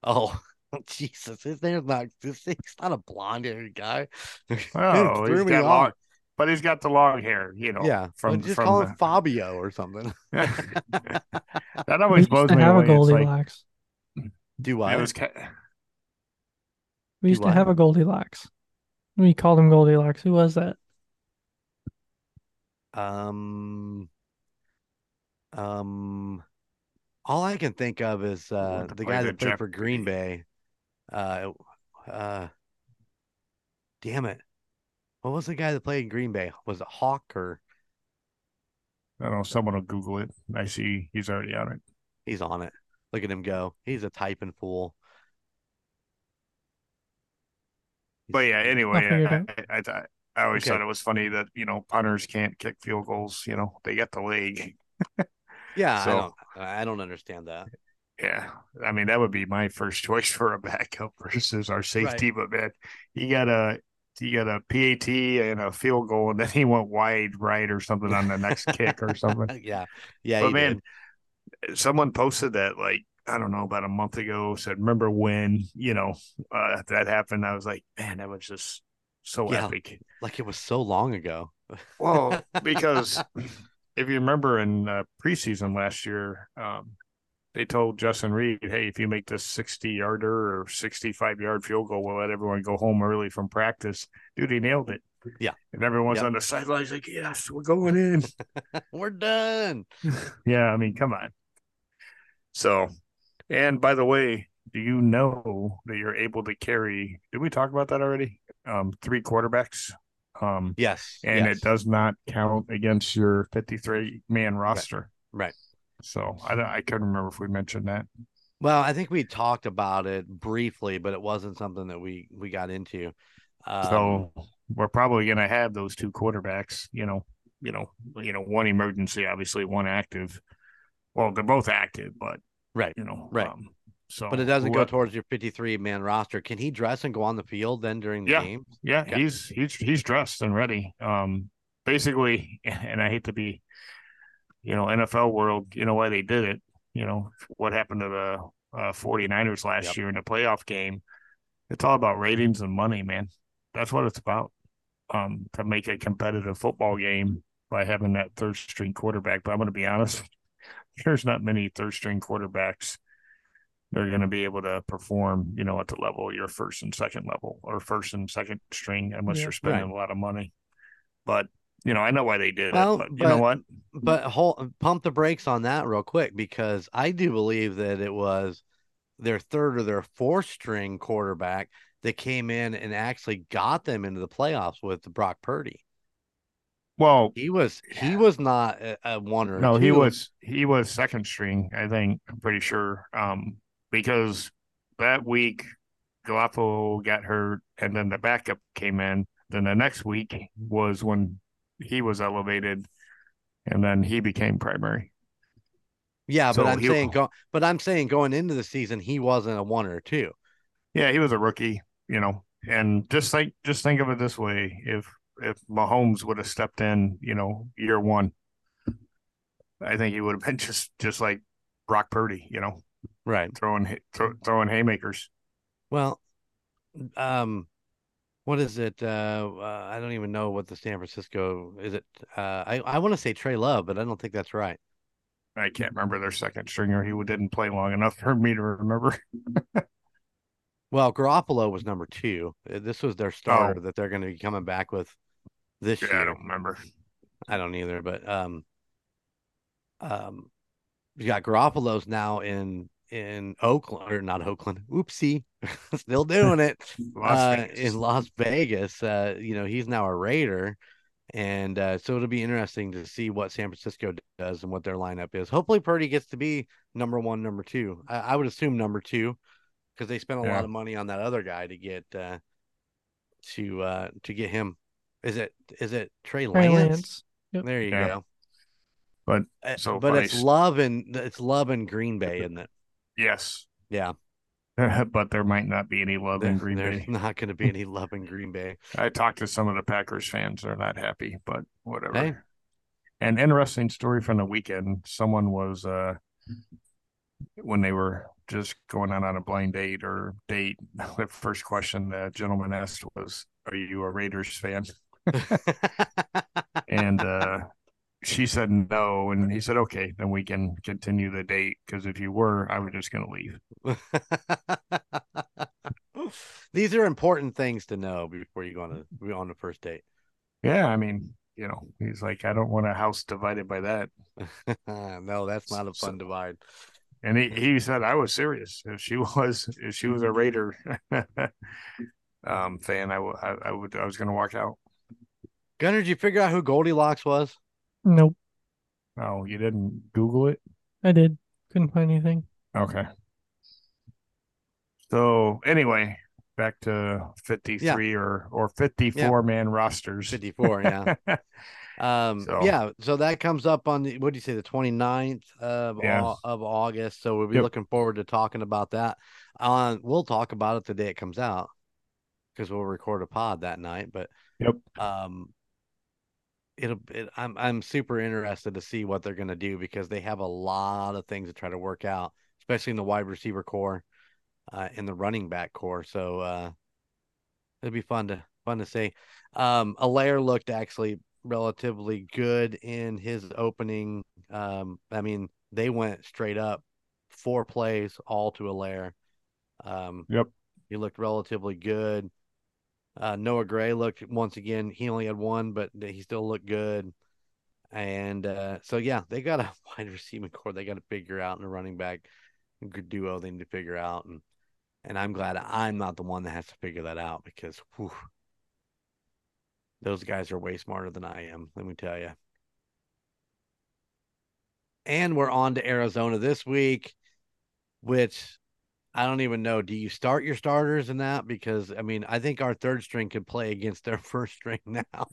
Oh, Jesus! His name's not. This he's not a blonde haired guy. Oh, Threw he's me got long, but he's got the long hair, you know. Yeah, from from just from call the- him Fabio or something. that always used blows to me have away. a It's like, Goldilocks. Do I? was ca- we used do to I? have a Goldilocks. We called him Goldilocks. Who was that? Um, um, all I can think of is uh went the guy that played for Green Bay. Uh, uh, damn it! What was the guy that played in Green Bay? Was it Hawk or I don't know. Someone will Google it. I see he's already on it. he's on it? Look at him go! He's a typing fool. But yeah, anyway, I, I, I, I always Okay. thought it was funny that you know punters can't kick field goals. You know, they get the leg. Yeah, So- I don't. I don't understand that. Yeah, I mean that would be my first choice for a backup versus our safety. But man, he got a he got a PAT and a field goal, and then he went wide right or something on the next kick or something. yeah, yeah. But man, did. someone posted that like I don't know about a month ago. Said, remember when you know uh, that happened? I was like, man, that was just so Yeah. epic. like it was so long ago. Well, because if you remember in uh, preseason last year, um, they told Justin Reid, "Hey, if you make this sixty-yarder or sixty-five-yard field goal, we'll let everyone go home early from practice." Dude, he nailed it. Yeah. and everyone's Yep. on the sidelines like, "Yes, we're going in." We're done. yeah, I mean, come on. So, and by the way, do you know that you're able to carry? Did we talk about that already? Um, three quarterbacks. Um, Yes, and yes. it does not count against your 53 man roster. right. So I don't, I couldn't remember if we mentioned that. Well, I think we talked about it briefly, but it wasn't something that we we got into. Um, so we're probably going to have those two quarterbacks. You know, you know, you know, one emergency, obviously, one active. Well, they're both active, but Right, you know, right. Um, so, but it doesn't go towards your 53 man roster. Can he dress and go on the field then during the Yeah. game? Yeah, Yeah. he's he's he's dressed and ready. Um, basically, and I hate to be, you know, NFL world. You know why they did it. You know what happened to the uh, 49ers last Yep. year in the playoff game. It's all about ratings and money, man. That's what it's about. Um, to make a competitive football game by having that third string quarterback. But I'm going to be honest, there's not many third string quarterbacks they're going to be able to perform, you know, at the level your first and second level or first and second string, unless Yeah. you're spending a lot of money. But you know, I know why they did Well, it. But, you know what? But hold, pump the brakes on that real quick because I do believe that it was their third or their fourth string quarterback that came in and actually got them into the playoffs with Brock Purdy. Well, He was he was not a, a one or no, he was he was second string. I think I'm pretty sure. Um, because that week Galafo got hurt, and then the backup came in. then the next week was when he was elevated, and then he became primary. Yeah, So but I'm he- saying go, but I'm saying going into the season he wasn't a one or a two. Yeah, he was a rookie, you know. And just think just think of it this way. If if Mahomes would have stepped in, you know, year one, I think he would have been just just like Brock Purdy, you know, Right. throwing throw, throwing haymakers. Well, um, what is it? Uh, uh, I don't even know what the San Francisco is. It. Uh, I I want to say Trey Love, but I don't think that's right. I can't remember their second stringer. He didn't play long enough for me to remember. Well, Garoppolo was number two. Uh, This was their starter that they're going to be coming back with this Oh. Yeah, I don't remember. I don't either, but um, um, you got Garoppolo's now in in Oakland or not Oakland. Oopsie, still doing it. Uh, in Las Vegas. Uh, you know, he's now a Raider. And uh, so it'll be interesting to see what San Francisco does and what their lineup is. Hopefully, Purdy gets to be number one, number two. I, I would assume number two because they spent a Yeah. lot of money on that other guy to get uh, to uh, to get him. Is it is it Trey Trey Lance? Lance. Yep. There you Yeah. go. But Uh, so but funny it's love and it's love in Green Bay, isn't it? Yes. Yeah, but there might not be any love in Green there's Bay. not going to be any love in Green Bay. I talked to some of the Packers fans. They're not happy, but whatever. Hey. An interesting story from the weekend. Someone was uh when they were just going out on a blind date or date, the first question the gentleman asked was, Are you a Raiders fan? And uh she said no. And he said, Okay, then we can continue the date because if you were, I was just gonna leave. These are important things to know before you go on a on the first date. Yeah, I mean, you know, he's like, I don't want a house divided by that. no, that's not a So- fun divide. And he, he said I was serious. If she was if she was a Raider um fan, I would I, I would I was gonna walk out. Gunner, did you figure out who Goldilocks was? Nope. Oh, you didn't Google it? I did. Couldn't find anything. Okay. So anyway, back to fifty three or or fifty four man rosters. 54, yeah. Um, So- yeah, so that comes up on the what do you say, the 29th of Yeah. Au- of August. So we'll be Yep. looking forward to talking about that. On we'll talk about it the day it comes out because we'll record a pod that night. But Yep. um it'll it, I'm I'm super interested to see what they're gonna do because they have a lot of things to try to work out, especially in the wide receiver core, uh in the running back core. So uh it'll be fun to fun to see. Um Helaire looked actually relatively good in his opening. Um I mean they went straight up four plays all to Helaire. Um Yep. he looked relatively good. Uh, Noah Gray looked once again. He only had one, but he still looked good. And uh, so yeah, they got a wide receiving core they got to figure out, and a running back good duo they need to figure out. And and I'm glad I'm not the one that has to figure that out because whew, those guys are way smarter than I am. Let me tell you. And we're on to Arizona this week, which I don't even know. Do you start your starters in that? Because I mean, I think our third string could play against their first string now.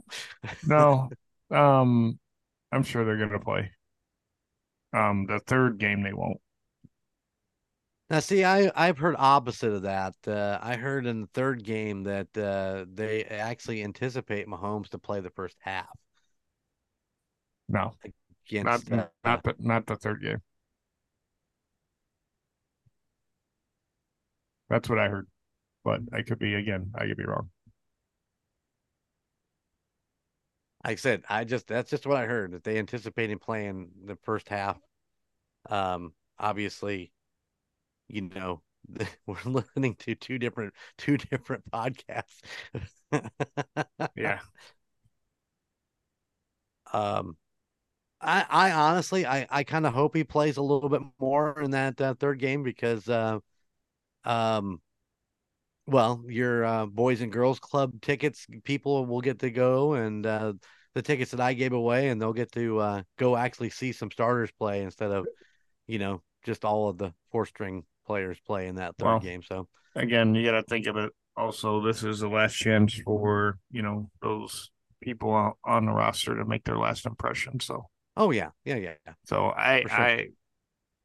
No. um I'm sure they're gonna play. Um the third game they won't. now, see, I I've heard opposite of that. Uh, I heard in the third game that uh, they actually anticipate Mahomes to play the first half No. against. Not uh, not the not the third game. That's what I heard. But I could be again, I could be wrong. like I said, I just that's just what I heard that they anticipated playing the first half. Um, obviously, you know, we're listening to two different two different podcasts. Yeah. Um, I I honestly I I kind of hope he plays a little bit more in that uh, third game because uh, um, well, your uh, boys and girls club tickets people will get to go and uh, the tickets that I gave away and they'll get to uh, go actually see some starters play instead of you know just all of the four string players play in that third Well, game. So Again, you gotta think of it also this is the last chance for you know those people on- on the roster to make their last impression. So Oh yeah, yeah, yeah, yeah. so I sure. I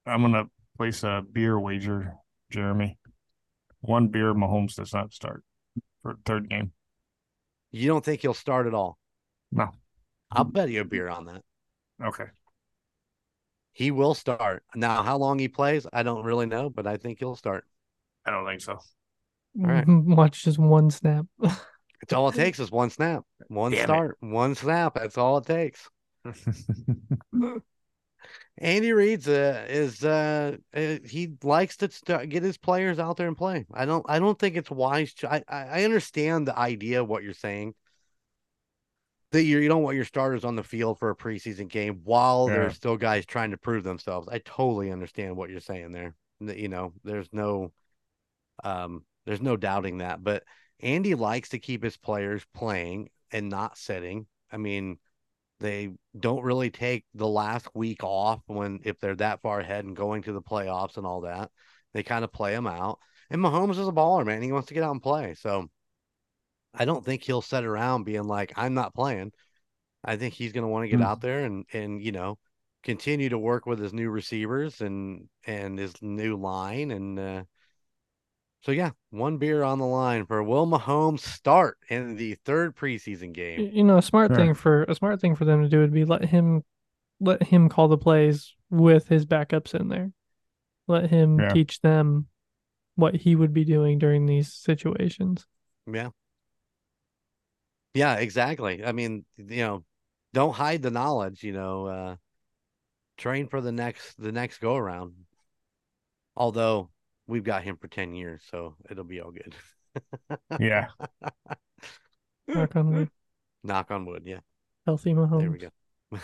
I'm gonna place a beer wager, Jeremy. One beer Mahomes does not start for third game. You don't think he'll start at all? No. I'll bet you a beer on that. Okay. He will start. Now, how long he plays, I don't really know, but I think he'll start. I don't think so. right. Watch just one snap. It's all it takes is one snap, one Damn it. start, one snap. That's all it takes. Andy Reid's uh, is uh, uh, he likes to st- get his players out there and play. I don't I don't think it's wise. To, I, I understand the idea of what you're saying. That you you don't want your starters on the field for a preseason game while Yeah. there's still guys trying to prove themselves. I totally understand what you're saying there. That, You know, there's no um there's no doubting that. But Andy likes to keep his players playing and not sitting. I mean, they don't really take the last week off when if they're that far ahead and going to the playoffs and all that. They kind of play them out. And Mahomes is a baller, man. He wants to get out and play. So I don't think he'll sit around being like, I'm not playing. I think he's going to want to get Hmm. out there and and you know continue to work with his new receivers and and his new line and uh, so yeah, one beer on the line for Will Mahomes start in the third preseason game. you know, a smart Sure. thing for a smart thing for them to do would be let him let him call the plays with his backups in there. Let him Yeah. teach them what he would be doing during these situations. Yeah. Yeah, exactly. I mean, you know, don't hide the knowledge, you know, uh train for the next the next go around. Although we've got him for 10 years, so it'll be all good. yeah. Knock on wood. Knock on wood, yeah. Healthy Mahomes. There we go.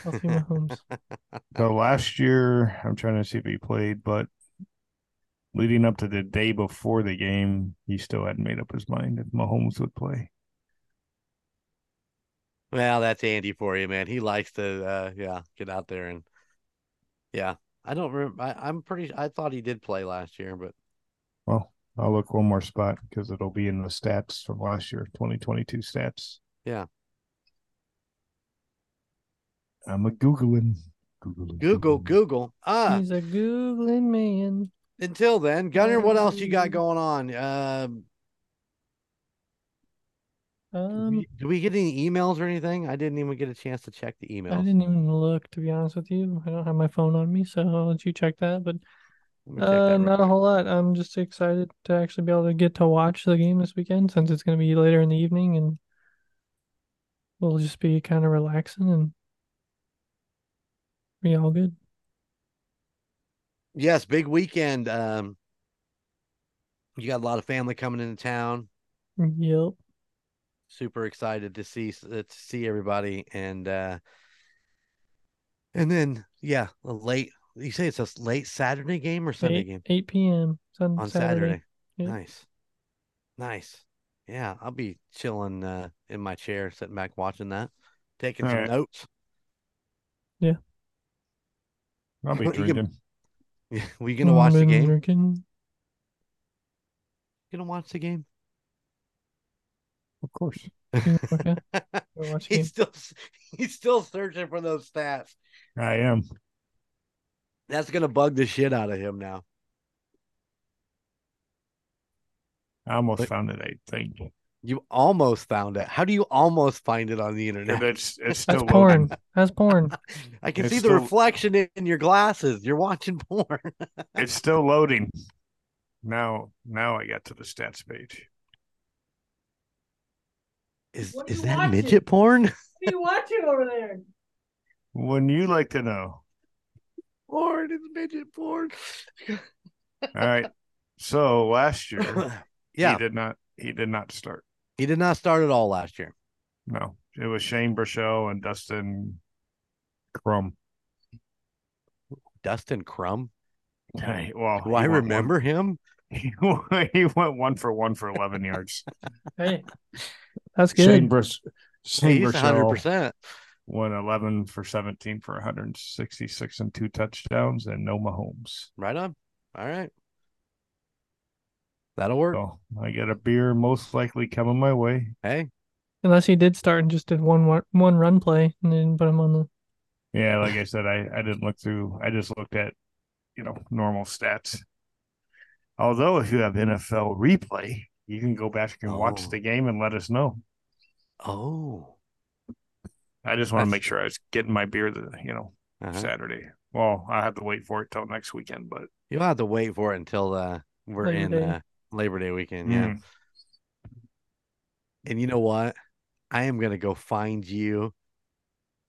Healthy Mahomes. So last year, I'm trying to see if he played, but leading up to the day before the game, he still hadn't made up his mind if Mahomes would play. Well, that's Andy for you, man. He likes to uh yeah, get out there and yeah. I don't remember I, I'm pretty I thought he did play last year, but Well, I'll look one more spot because it'll be in the stats from last year, 2022 stats. Yeah. I'm a Googling. Googling. Google, Googling. Google. Ah, He's a googling man. until then, Gunner, what else you got going on? Um Do Um, we, do we get any emails or anything? I didn't even get a chance to check the email. I didn't even look to be honest with you. I don't have my phone on me, so I'll let you check that. But Let me check uh, not a whole lot. I'm just excited to actually be able to get to watch the game this weekend since it's going to be later in the evening and we'll just be kind of relaxing and be all good. Yes, big weekend. Um, you got a lot of family coming into town. Yep. Super excited to see to see everybody, and uh, and then yeah, a late. You say it's a late Saturday game or Sunday 8, game 8 p.m. Sun, on Saturday. Saturday. Yep. Nice, nice. Yeah, I'll be chilling uh, in my chair, sitting back watching that, taking All some right. notes. Yeah. I'll be You can- drinking. we gonna watch the game? drinking. Gonna watch the game? Of course. Okay. We'll watch the game. he's still he's still searching for those stats. I am. That's gonna bug the shit out of him now. I almost But- found it, I think. You almost found it. How do you almost find it on the internet? it's it's That's still porn. loading. That's porn. I can It's see the still- reflection in, in your glasses. You're watching porn. It's still loading. Now now I got to the stats page. Is is that watching? midget porn? What are you watching over there? Wouldn't you like to know? Porn is midget porn. All right. So last year yeah, he did not he did not start. he did not start at all last year. No. It was Shane Buechele and Dustin Crum. Dustin Crum. Hey, well, Do I went one- remember him? he, went- he went one for one for eleven yards. Hey, that's Shane, good. Burs- Shane He's hundred Buechele percent. Went eleven for seventeen for 166 and two touchdowns, and no Mahomes. Right on. All right. That'll work. So I got a beer most likely coming my way. Hey, Unless he did start and just did one one run play and then put him on the. Yeah, like I said, I, I didn't look through. I just looked at, you know, normal stats. Although if you have NFL replay, you can go back and watch Oh. the game and let us know. oh, I just want to make sure I was getting my beer the you know uh-huh. Saturday. Well, I have to wait for it till next weekend, but you'll have to wait for it until uh, we're Labor in Day. uh, Labor Day weekend. Yeah. mm, And you know what? I am gonna go find you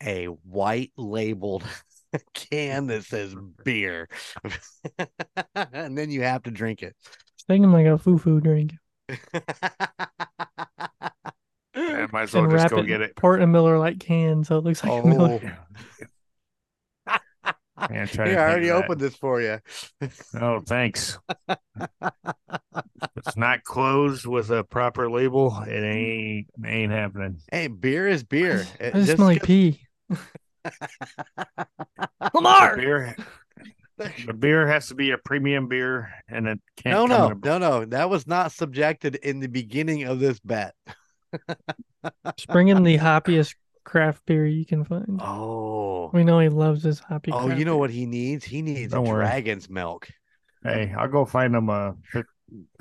a white labeled can that says beer, and then you have to drink it. It's thinking like a foo foo drink. I might as well And just wrap go it, get it. pour it in a Miller Lite can, so it looks like a Miller. oh, Yeah, here, I already that. opened this for you. Oh, thanks. it's not closed with a proper label. It ain't ain't happening. Hey, beer is beer. I It- just just smell like pee. The Lamar. beer, the beer has to be a premium beer, and it can't. No, come no, a- no, no. That was not subjected in the beginning of this bet. Just bring in the hoppiest craft beer you can find. Oh, We know he loves his hoppy. oh, craft you know beer. what he needs? He needs Don't worry. dragon's milk. Hey, I'll go find him a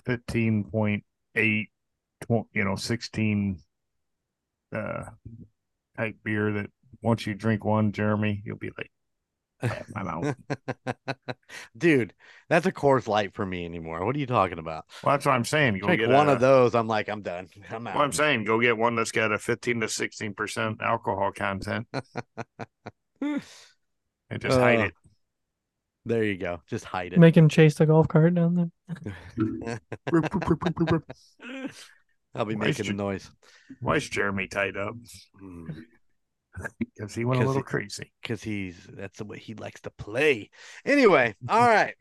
fifteen point eight, you know, sixteen uh type beer that once you drink one, Jeremy, you'll be like, I'm out. Dude, that's a Coors Light for me anymore. What are you talking about? Well, that's what I'm saying. Go Drink get one a- of those, I'm like, I'm done. I'm out. Well, I'm saying go get one that's got a 15 to 16 percent alcohol content and just hide Uh, it. There you go. Just hide it. Make him chase the golf cart down there. I'll be Why making the noise Why is Jeremy tied up? Because he went a little he- crazy. because he's that's the way he likes to play. Anyway, all right.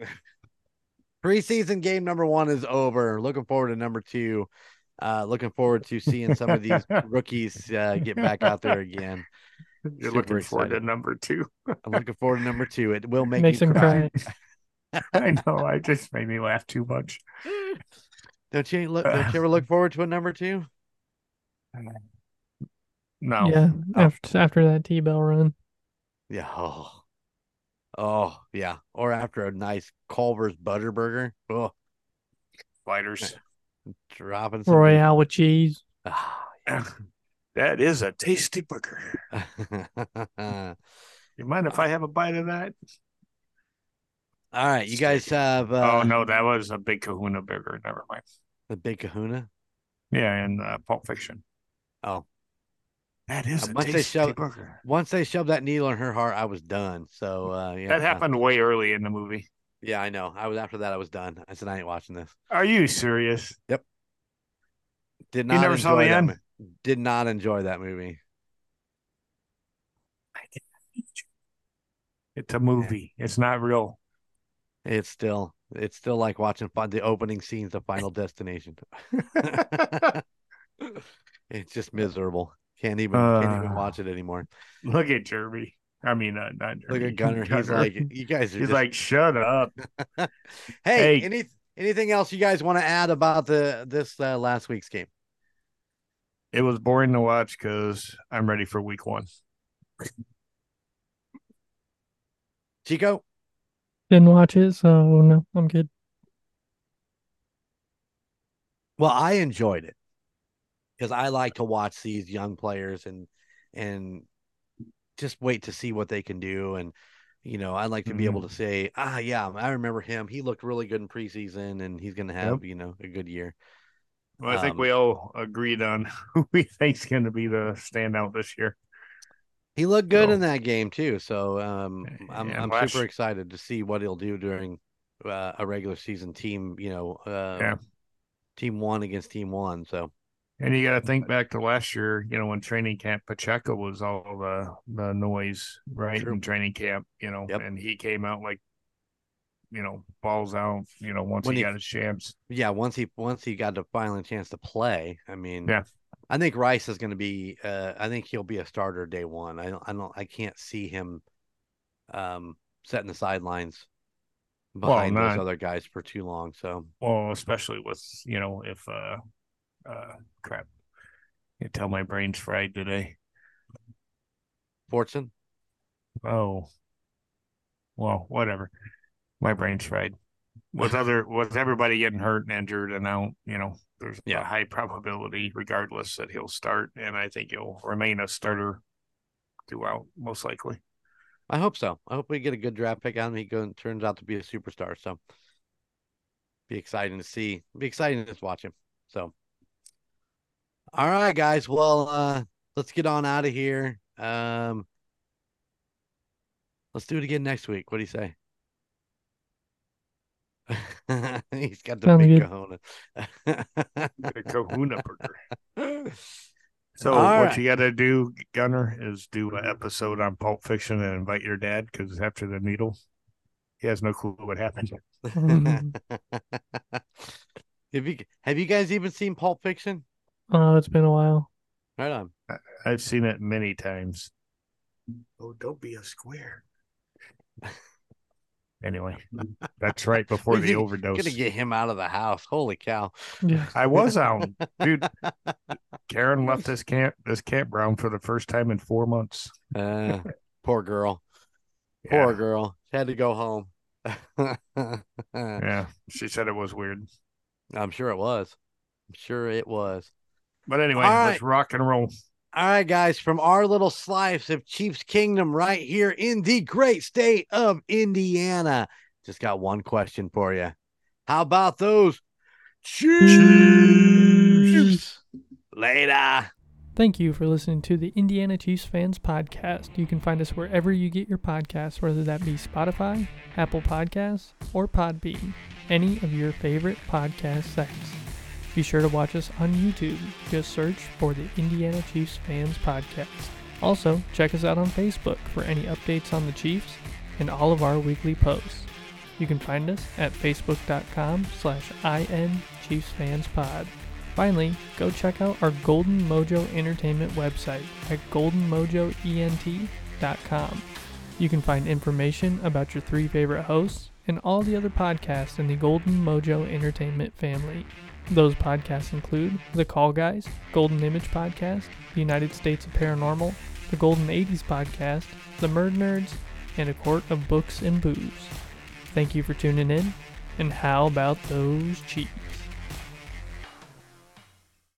Preseason game number one is over. Looking forward to number two. Uh, looking forward to seeing some of these rookies uh, get back out there again. You're Super looking forward excited. to number two. I'm looking forward to number two. It will make Makes me him cry. cry. I know. I just made me laugh too much. Don't you look? Don't you ever look forward to a number two? No. Yeah, Oh. after after that T bell run. Yeah. Oh. Oh yeah. Or after a nice Culver's butter burger. Oh, Spiders. dropping some. Royale with cheese. Ah, that is a tasty burger. You mind if I have a bite of that? All right, you guys have uh, oh no, that was a big Kahuna burger. Never mind. the big Kahuna. Yeah, in uh, Pulp Fiction. Oh, That is Uh, a once they tasty shove- burger. once they shoved that needle in her heart, I was done. So uh, yeah, That uh, happened way early in the movie. yeah, I know. I was after that. I was done. I said I ain't watching this. Are you serious? Yep. Did not. never saw enjoy the that end? mo- Did not enjoy that movie. It's a movie. It's not real. It's still. It's still like watching the opening scenes of Final Destination. it's just miserable. Can't even can't even Uh, watch it anymore. Look at Jeremy. I mean, uh, not Look Jeremy. at Gunner. He's like, you guys are he's just like, shut up. Hey, Hey. any anything else you guys want to add about the this uh, last week's game? It was boring to watch because I'm ready for week one. Chico, Didn't watch it, so no, I'm good. well, I enjoyed it because I like to watch these young players and and just wait to see what they can do. And you know, I like to be able to say, ah, yeah, I remember him. He looked really good in preseason, and he's going to have you know a good year. Well, I think Um, we all agreed on who we think's going to be the standout this year. He looked good So- in that game too. So um, I'm And I'm last- super excited to see what he'll do during uh, a regular season team. You know, uh, Yeah. team one against team one. So And you got to think back to last year, you know, when training camp, Pacheco was all the the noise, right? True. In training camp, you know, Yep. and he came out like, you know, balls out, you know, once he, he- got his chance. yeah, once he once he got the final chance to play, I mean, Yeah. I think Rice is going to be. Uh, I think he'll be a starter day one. I don't. I don't. I can't see him, um, setting the sidelines behind not- those other guys for too long. So Well, especially with you know if uh uh crap, you tell my brain's fried today. Fortune, Oh, well, whatever. My brain's fried. With other with everybody getting hurt and injured, and now you know there's Yeah. a high probability, regardless, that he'll start, and I think he'll remain a starter throughout, most likely. I hope so. I hope we get a good draft pick on him. He go, turns out to be a superstar. So be exciting to see. Be exciting to just watch him. So all right, guys. Well, uh, let's get on out of here. Um, let's do it again next week. What do you say? He's got the Sounds big good. kahuna. The Kahuna Burger. So All what right. you got to do, Gunner, is do an episode on Pulp Fiction and invite your dad because after the needle, he has no clue what happened. have you have you guys even seen Pulp Fiction? Oh, it's been a while. Right on. I've seen it many times. Oh, don't be a square. Anyway, that's right before the overdose. Gonna get him out of the house. Holy cow! Yeah. I was out, dude. Karen left this camp, this campground for the first time in four months. Uh, poor girl. Yeah, Poor girl. She had to go home. yeah. She said it was weird, I'm sure it was. I'm sure it was. But anyway, All let's rock and roll. All right, guys, from our little slice of Chiefs Kingdom right here in the great state of Indiana. Just got one question for you. How about those Chiefs? Later. Thank you for listening to the Indiana Chiefs Fans Podcast. You can find us wherever you get your podcasts, whether that be Spotify, Apple Podcasts, or Podbean, any of your favorite podcast sites. Be sure to watch us on YouTube. Just search for the Indiana Chiefs Fans Podcast. Also, check us out on Facebook for any updates on the Chiefs and all of our weekly posts. You can find us at facebook.com slash inchiefsfanspod. Finally, go check out our Golden Mojo Entertainment website at goldenmojoent.com. You can find information about your three favorite hosts and all the other podcasts in the Golden Mojo Entertainment family. Those podcasts include The Call Guys, Golden Image Podcast, The United States of Paranormal, The Golden 80s Podcast, The Murd Nerds, and A Court of Books and Booze. Thank you for tuning in, and how about those Chiefs?